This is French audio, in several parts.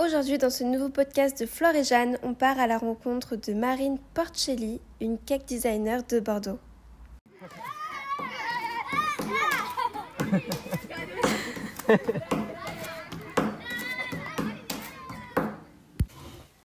Aujourd'hui, dans ce nouveau podcast de Flore et Jeanne, on part à la rencontre de Marine Porcelli, une cake designer de Bordeaux.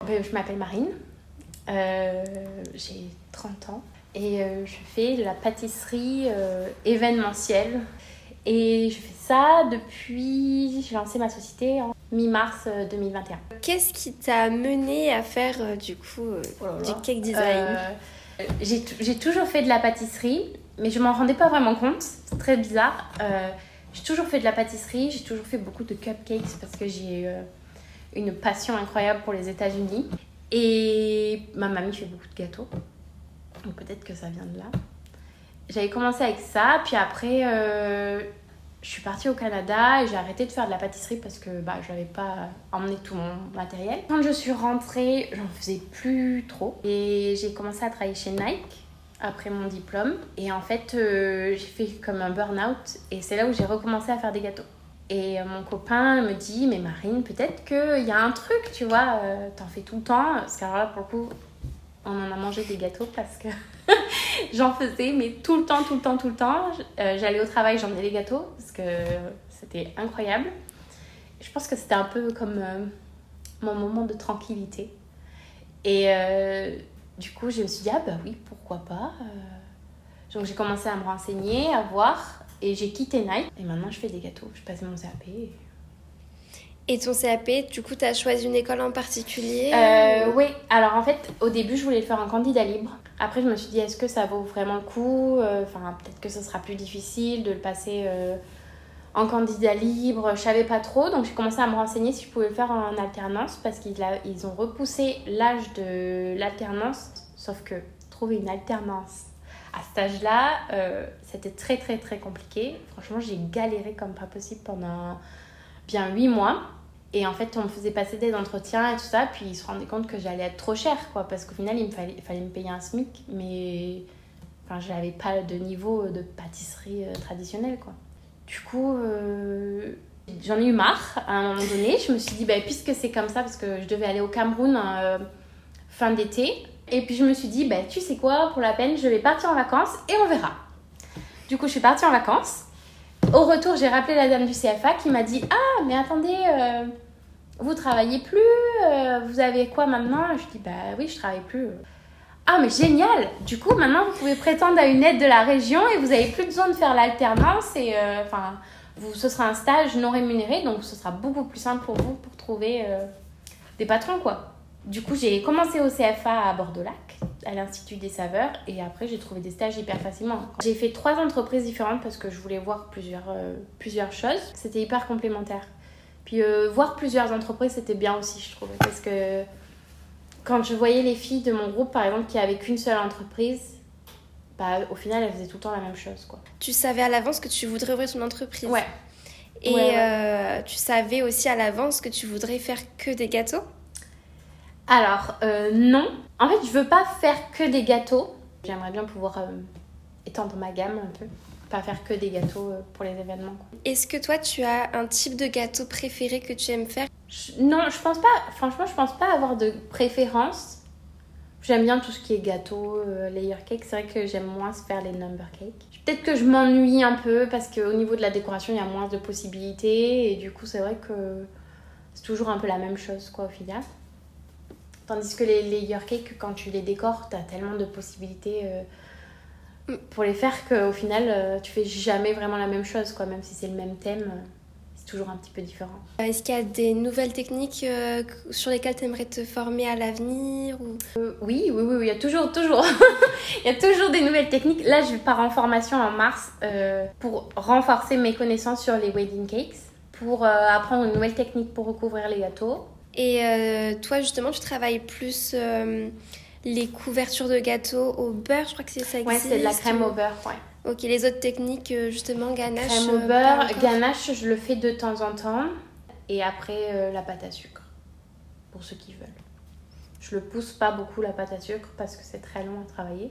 Ben, je m'appelle Marine, euh, j'ai 30 ans et euh, je fais de la pâtisserie euh, événementielle. Et je fais ça depuis, j'ai lancé ma société en mi-mars 2021. Qu'est-ce qui t'a mené à faire du coup du cake design J'ai toujours fait de la pâtisserie, mais je m'en rendais pas vraiment compte. C'est très bizarre. j'ai toujours fait de la pâtisserie, j'ai toujours fait beaucoup de cupcakes parce que j'ai une passion incroyable pour les États-Unis. Et ma mamie fait beaucoup de gâteaux. Donc peut-être que ça vient de là. J'avais commencé avec ça, puis après, euh, je suis partie au Canada et j'ai arrêté de faire de la pâtisserie parce que bah, je n'avais pas emmené tout mon matériel. Quand je suis rentrée, j'en faisais plus trop. Et j'ai commencé à travailler chez Nike après mon diplôme. Et en fait, euh, j'ai fait comme un burn-out et c'est là où j'ai recommencé à faire des gâteaux. Et euh, mon copain me dit, mais Marine, peut-être qu'il y a un truc, tu vois, euh, t'en fais tout le temps. Parce que là, pour le coup, on en a mangé des gâteaux parce que j'en faisais, mais tout le temps, tout le temps, tout le temps. Euh, j'allais au travail, j'emmenais les gâteaux parce que c'était incroyable. Je pense que c'était un peu comme mon moment de tranquillité. Et du coup, je me suis dit, ah bah oui, pourquoi pas. Donc j'ai commencé à me renseigner, à voir. Et j'ai quitté Nike et maintenant je fais des gâteaux. Je passe mon CAP. Ton CAP, du coup, tu as choisi une école en particulier euh, Oui, alors en fait, au début, je voulais le faire en candidat libre. Après, je me suis dit, est-ce que ça vaut vraiment le coup? Enfin, peut-être que ce sera plus difficile de le passer euh, en candidat libre. Je savais pas trop, donc j'ai commencé à me renseigner si je pouvais le faire en alternance parce qu'ils ils ont repoussé l'âge de l'alternance. Sauf que trouver une alternance à cet âge-là, euh, c'était très très très compliqué. Franchement, j'ai galéré comme pas possible pendant bien 8 mois. Et en fait, on me faisait passer des entretiens et tout ça, puis ils se rendaient compte que j'allais être trop chère, quoi, parce qu'au final, il me fallait, fallait me payer un SMIC, mais enfin, je n'avais pas de niveau de pâtisserie euh, traditionnelle, quoi. Du coup, euh, j'en ai eu marre à un moment donné. Je me suis dit, bah, puisque c'est comme ça, parce que je devais aller au Cameroun fin d'été, et puis je me suis dit, bah, tu sais quoi, pour la peine, je vais partir en vacances et on verra. Du coup, je suis partie en vacances. Au retour, j'ai rappelé la dame du CFA qui m'a dit, ah, mais attendez, euh, vous travaillez plus, euh, vous avez quoi maintenant? Je dis, bah oui, je travaille plus. Ah, mais génial Du coup, maintenant, vous pouvez prétendre à une aide de la région et vous n'avez plus besoin de faire l'alternance et euh, ce sera un stage non rémunéré, donc ce sera beaucoup plus simple pour vous pour trouver des patrons, quoi. Du coup, j'ai commencé au CFA à Bordeaux-Lac, à l'Institut des Saveurs, et après, j'ai trouvé des stages hyper facilement. J'ai fait trois entreprises différentes parce que je voulais voir plusieurs, euh, plusieurs choses. C'était hyper complémentaire. Puis, euh, voir plusieurs entreprises, c'était bien aussi, je trouvais. Parce que quand je voyais les filles de mon groupe, par exemple, qui avaient qu'une seule entreprise, bah, au final, elles faisaient tout le temps la même chose. Quoi. Tu savais à l'avance que tu voudrais ouvrir ton entreprise? Ouais. Et euh, tu savais aussi à l'avance que tu voudrais faire que des gâteaux? Alors, euh, non. En fait, je veux pas faire que des gâteaux. J'aimerais bien pouvoir euh, étendre ma gamme un peu. Pas faire que des gâteaux euh, pour les événements. Est-ce que toi, tu as un type de gâteau préféré que tu aimes faire? Non, je pense pas. Franchement, je pense pas avoir de préférence. J'aime bien tout ce qui est gâteau, layer cake. C'est vrai que j'aime moins faire les number cake. Peut-être que je m'ennuie un peu parce qu'au niveau de la décoration, il y a moins de possibilités. Et du coup, c'est vrai que c'est toujours un peu la même chose, quoi, au final. Tandis que les layer cakes, quand tu les décores, tu as tellement de possibilités euh, pour les faire qu'au final, euh, tu fais jamais vraiment la même chose, quoi. Même si c'est le même thème, euh, c'est toujours un petit peu différent. Est-ce qu'il y a des nouvelles techniques sur lesquelles tu aimerais te former à l'avenir ou... oui, oui, oui, il y a toujours, toujours. il y a toujours des nouvelles techniques. Là, je pars en formation en mars pour renforcer mes connaissances sur les wedding cakes, pour apprendre une nouvelle technique pour recouvrir les gâteaux et euh, toi, justement, tu travailles plus euh, les couvertures de gâteaux au beurre, je crois que c'est ça existe. Ouais, c'est de la crème au beurre, ouais. Ok, les autres techniques, euh, justement, ganache Crème au beurre, ganache, je le fais de temps en temps. Et après, la pâte à sucre, pour ceux qui veulent. Je le pousse pas beaucoup, la pâte à sucre, parce que c'est très long à travailler.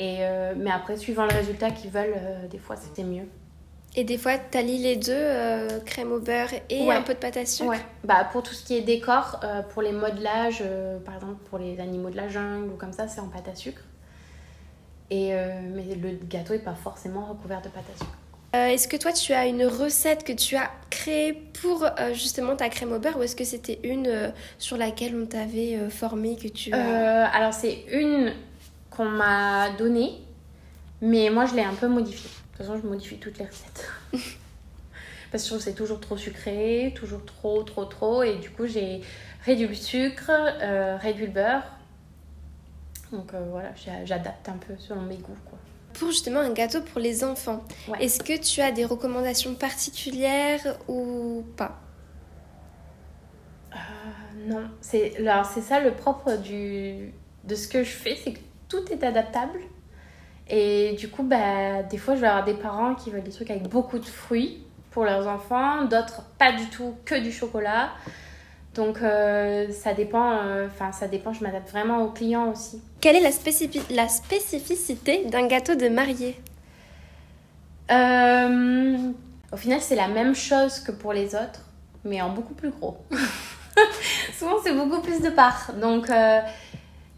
Et, mais après, suivant le résultat qu'ils veulent, des fois, c'était mieux. Et des fois, tu allies les deux, euh, crème au beurre et Ouais. un peu de pâte à sucre Ouais. Bah, pour tout ce qui est décor, euh, pour les modelages, euh, par exemple pour les animaux de la jungle ou comme ça, c'est en pâte à sucre. Et, mais le gâteau n'est pas forcément recouvert de pâte à sucre. Est-ce que toi, tu as une recette que tu as créée pour justement ta crème au beurre ou est-ce que c'était une sur laquelle on t'avait formé que tu as... Alors, c'est une qu'on m'a donnée, mais moi je l'ai un peu modifiée. De toute façon, je modifie toutes les recettes. Parce que je trouve que c'est toujours trop sucré, toujours trop, trop, trop. Et du coup, j'ai réduit le sucre, euh, réduit le beurre. Donc euh, voilà, j'adapte un peu selon mes goûts. Quoi. Pour justement un gâteau pour les enfants, Ouais. est-ce que tu as des recommandations particulières ou pas? Euh, non, c'est ça le propre du de ce que je fais, c'est que tout est adaptable. Et du coup, bah, des fois, je vais avoir des parents qui veulent des trucs avec beaucoup de fruits pour leurs enfants, d'autres pas du tout, que du chocolat. Donc euh, ça dépend, euh, enfin ça dépend, je m'adapte vraiment aux clients aussi. Quelle est la, spécifi- la spécificité d'un gâteau de mariée? Euh, au final, c'est la même chose que pour les autres, mais en beaucoup plus gros. Souvent, c'est beaucoup plus de parts. Donc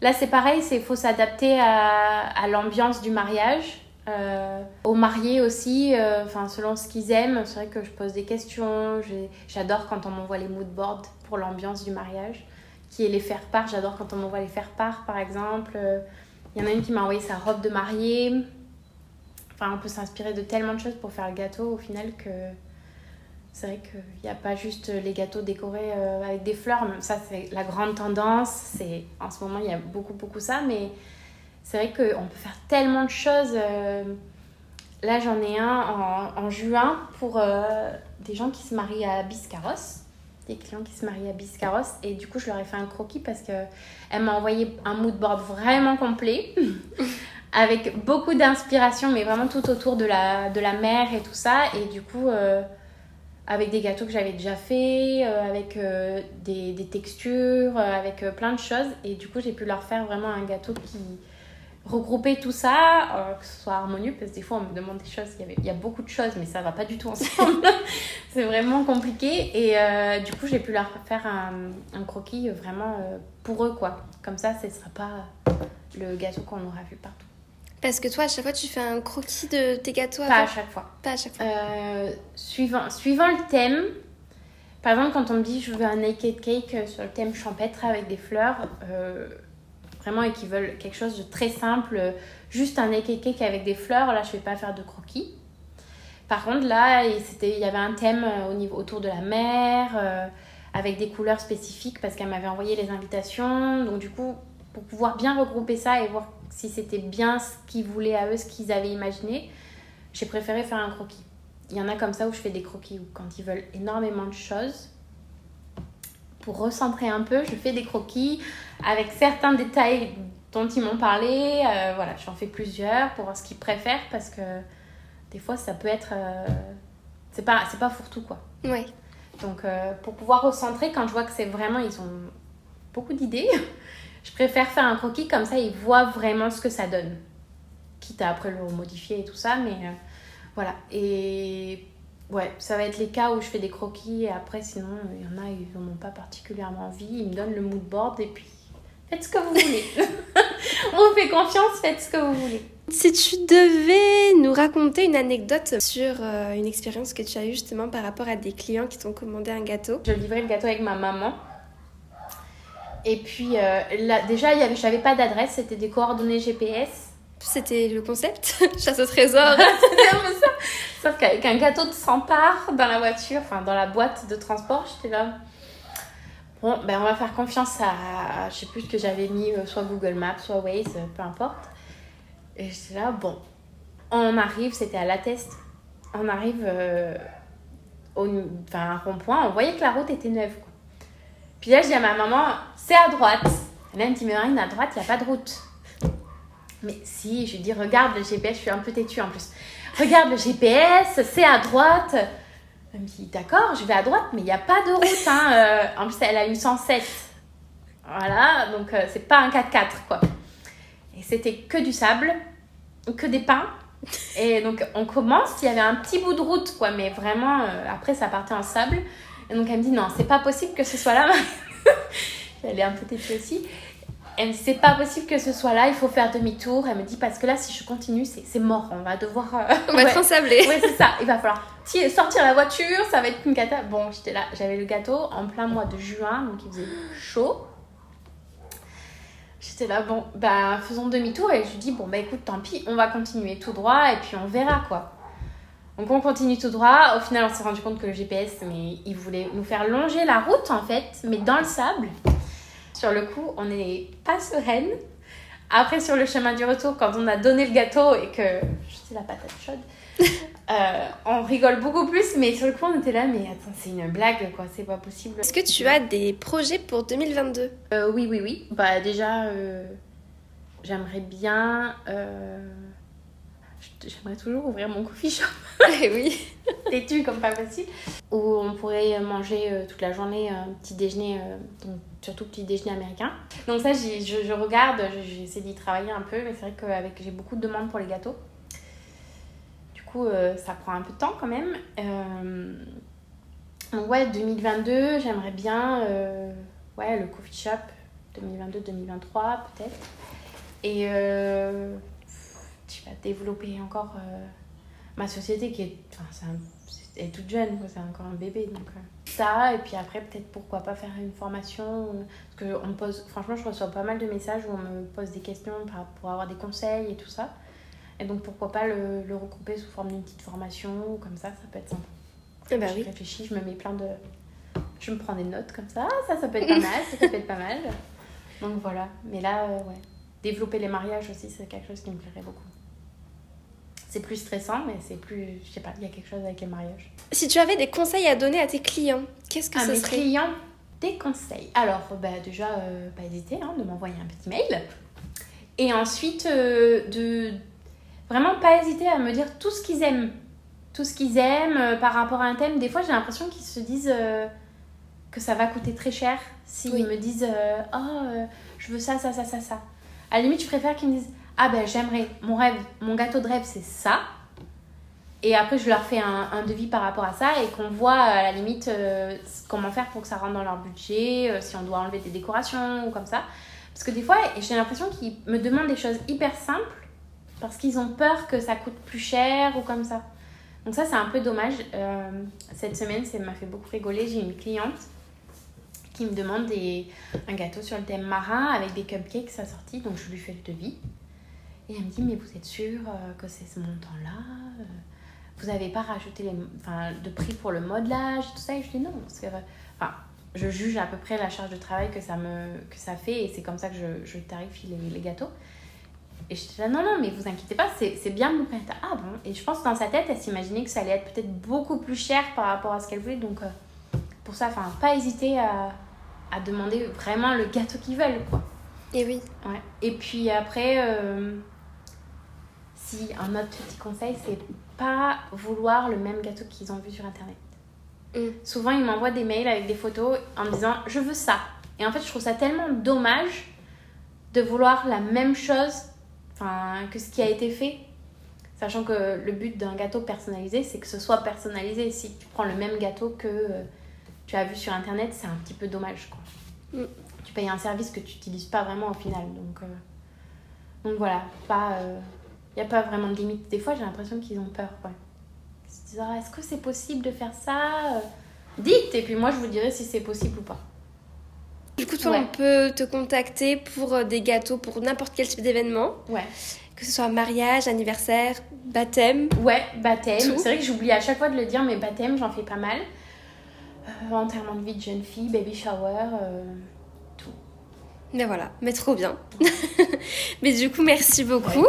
là, c'est pareil, il faut s'adapter à, l'ambiance du mariage. Euh, aux mariés aussi, euh, selon ce qu'ils aiment, c'est vrai que je pose des questions. J'adore quand on m'envoie les mood boards pour l'ambiance du mariage, qui est les faire part. J'adore quand on m'envoie les faire part, par exemple. Il y en a une qui m'a envoyé sa robe de mariée. Enfin, on peut s'inspirer de tellement de choses pour faire le gâteau au final que c'est vrai qu'il n'y a pas juste les gâteaux décorés euh, avec des fleurs. Ça, c'est la grande tendance. C'est En ce moment, il y a beaucoup, beaucoup ça. Mais c'est vrai qu'on peut faire tellement de choses. euh, Là, j'en ai un en, juin pour euh, des gens qui se marient à Biscarrosse. Des clients qui se marient à Biscarrosse. Et du coup, je leur ai fait un croquis parce qu'elle m'a envoyé un mood board vraiment complet. avec beaucoup d'inspiration, mais vraiment tout autour de la, de la mer et tout ça. Et du coup, avec des gâteaux que j'avais déjà fait, euh, avec euh, des, des textures, euh, avec euh, plein de choses. Et du coup, j'ai pu leur faire vraiment un gâteau qui regroupait tout ça, que ce soit harmonieux, parce que des fois, on me demande des choses, il y, avait, il y a beaucoup de choses, mais ça va pas du tout ensemble. C'est vraiment compliqué. Et du coup, j'ai pu leur faire un, un croquis vraiment pour eux, quoi. Comme ça, ce sera pas le gâteau qu'on aura vu partout. Parce que toi, à chaque fois, tu fais un croquis de tes gâteaux Pas à chaque fois. Pas à chaque fois. Euh, suivant, suivant le thème, par exemple, quand on me dit je veux un naked cake euh, sur le thème champêtre avec des fleurs, euh, vraiment, et qu'ils veulent quelque chose de très simple, juste un naked cake avec des fleurs, là, je vais pas faire de croquis. Par contre, là, il y avait un thème au niveau, autour de la mer, euh, avec des couleurs spécifiques, parce qu'elle m'avait envoyé les invitations. Donc, du coup, pour pouvoir bien regrouper ça et voir si c'était bien ce qu'ils voulaient à eux, ce qu'ils avaient imaginé, j'ai préféré faire un croquis. Il y en a comme ça où je fais des croquis, où quand ils veulent énormément de choses, pour recentrer un peu, je fais des croquis avec certains détails dont ils m'ont parlé. Euh, voilà, j'en fais plusieurs pour voir ce qu'ils préfèrent parce que des fois ça peut être. euh, c'est pas, pas fourre-tout quoi. Ouais. Donc euh, pour pouvoir recentrer, quand je vois que c'est vraiment, ils ont beaucoup d'idées, je préfère faire un croquis comme ça, ils voient vraiment ce que ça donne. Quitte à après le modifier et tout ça, mais euh, voilà. Et ouais, ça va être les cas où je fais des croquis et après sinon il y en a, ils n'en ont pas particulièrement envie, ils me donnent le mood board et puis faites ce que vous voulez. On vous fait confiance, faites ce que vous voulez. Si tu devais nous raconter une anecdote sur euh, une expérience que tu as eue justement par rapport à des clients qui t'ont commandé un gâteau. Je livrais le gâteau avec ma maman. Et puis euh, là, déjà, il y avait, j'avais pas d'adresse, c'était des coordonnées GPS. C'était le concept Chasse au trésor. C'était un peu ça. Sauf qu'avec un gâteau de 100 parts dans la voiture, enfin dans la boîte de transport, j'étais là. Bon, ben on va faire confiance à, je sais plus ce que j'avais mis, euh, soit Google Maps, soit Waze, euh, peu importe. Et j'étais là, bon, on arrive, c'était à la test, on arrive euh, au enfin, à un rond-point, on voyait que la route était neuve. Quoi. Puis là, je dis à ma maman, c'est à droite. Elle me dit, mais Marine, à droite, il n'y a pas de route. Mais si, je lui dis, regarde le GPS, je suis un peu têtue en plus. Regarde le GPS, c'est à droite. Elle me dit, d'accord, je vais à droite, mais il n'y a pas de route. Hein. Euh, en plus, elle a une 107. Voilà, donc euh, c'est pas un 4x4, quoi. Et c'était que du sable, que des pins, Et donc, on commence, il y avait un petit bout de route, quoi, mais vraiment, euh, après, ça partait en sable. Et donc, elle me dit, non, c'est pas possible que ce soit là. elle est un peu têtue aussi. Elle me dit, c'est pas possible que ce soit là, il faut faire demi-tour. Elle me dit, parce que là, si je continue, c'est mort, on va devoir. Euh, on va être ensablé. Ouais, c'est ça, il va falloir sortir la voiture, ça va être une cata. Bon, j'étais là, j'avais le gâteau en plein mois de juin, donc il faisait chaud. J'étais là, bon, bah faisons demi-tour et je lui dis, bon, bah écoute, tant pis, on va continuer tout droit et puis on verra quoi. Donc on continue tout droit. Au final, on s'est rendu compte que le GPS, mais il voulait nous faire longer la route en fait, mais dans le sable. Sur le coup, on n'est pas sereine. Après, sur le chemin du retour, quand on a donné le gâteau et que je la patate chaude, euh, on rigole beaucoup plus, mais sur le coup, on était là, mais attends, c'est une blague, quoi, c'est pas possible. Est-ce que tu as des projets pour 2022 euh, Oui, oui, oui. Bah, déjà, euh, j'aimerais bien. J'aimerais toujours ouvrir mon coffee shop. Eh oui. Têtu comme pas possible. Où on pourrait manger toute la journée un petit déjeuner, donc surtout petit déjeuner américain. Donc, ça, je, je regarde, j'essaie d'y travailler un peu, mais c'est vrai que j'ai beaucoup de demandes pour les gâteaux. Euh, ça prend un peu de temps quand même. Euh, ouais, 2022, j'aimerais bien euh, ouais, le coffee shop 2022-2023 peut-être. Et développer encore ma société qui est, enfin, est, toute jeune, c'est encore un bébé. Donc, ça, et puis après, peut-être pourquoi pas faire une formation. Parce que on me pose, franchement, je reçois pas mal de messages où on me pose des questions pour avoir des conseils et tout ça. Et donc pourquoi pas le, le regrouper sous forme d'une petite formation, comme ça, ça peut être sympa. Eh ben je réfléchis, je me mets plein de. Je me prends des notes comme ça, ça, ça peut être pas mal, ça, peut être pas mal. Donc voilà. Mais là, euh, ouais. Développer les mariages aussi, c'est quelque chose qui me plairait beaucoup. C'est plus stressant, mais c'est plus. Je sais pas, il y a quelque chose avec les mariages. Si tu avais des conseils à donner à tes clients, qu'est-ce que à ce mes serait clients, des conseils. Alors, bah, déjà, euh, pas hésiter hein, de m'envoyer un petit mail. Et ensuite, euh, de vraiment pas hésiter à me dire tout ce qu'ils aiment. Tout ce qu'ils aiment euh, par rapport à un thème. Des fois, j'ai l'impression qu'ils se disent que ça va coûter très cher s'ils me disent Oh, je veux ça, ça, ça, ça, ça. À la limite, je préfère qu'ils me disent Ah ben, j'aimerais, mon rêve, mon gâteau de rêve, c'est ça. Et après, je leur fais un, devis par rapport à ça et qu'on voit à la limite comment faire pour que ça rentre dans leur budget, si on doit enlever des décorations ou comme ça. Parce que des fois, j'ai l'impression qu'ils me demandent des choses hyper simples parce qu'ils ont peur que ça coûte plus cher ou comme ça. Donc ça, c'est un peu dommage. Euh, cette semaine, ça m'a fait beaucoup rigoler. J'ai une cliente qui me demande des, un gâteau sur le thème marin avec des cupcakes assortis. Donc je lui fais le devis. Et elle me dit, mais vous êtes sûr euh, que c'est ce montant-là euh, Vous n'avez pas rajouté les, enfin, de prix pour le modelage et tout ça? Et je dis non. C'est, enfin, je juge à peu près la charge de travail que ça, me, que ça fait et c'est comme ça que je, je tarifie les, les gâteaux. Et je là, non, non, mais vous inquiétez pas, c'est bien de nous Ah bon? Et je pense que dans sa tête, elle s'imaginait que ça allait être peut-être beaucoup plus cher par rapport à ce qu'elle voulait. Donc, euh, pour ça, enfin, pas hésiter à, à, demander vraiment le gâteau qu'ils veulent, quoi. Et oui. Ouais. Et puis après, euh, un autre petit conseil, c'est pas vouloir le même gâteau qu'ils ont vu sur Internet. Mm. Souvent, ils m'envoient des mails avec des photos en me disant je veux ça. Et en fait, je trouve ça tellement dommage de vouloir la même chose que ce qui a été fait. Sachant que le but d'un gâteau personnalisé, c'est que ce soit personnalisé. Si tu prends le même gâteau que euh, tu as vu sur internet, c'est un petit peu dommage. Quoi. Mm. Tu payes un service que tu n'utilises pas vraiment au final. Donc, euh, donc voilà, il n'y euh, a pas vraiment de limite. Des fois, j'ai l'impression qu'ils ont peur. Ouais. Ils se disent ah, est-ce que c'est possible de faire ça Dites, et puis moi, je vous dirai si c'est possible ou pas. Du coup, toi, on peut te contacter pour euh, des gâteaux pour n'importe quel type d'événement. Ouais. Que ce soit mariage, anniversaire, baptême. Ouais, baptême. C'est vrai que j'oublie à chaque fois de le dire, mais baptême, j'en fais pas mal. Euh, enterrement de vie de jeune fille, baby shower, euh, tout. Mais voilà, mais trop bien. mais du coup, merci beaucoup.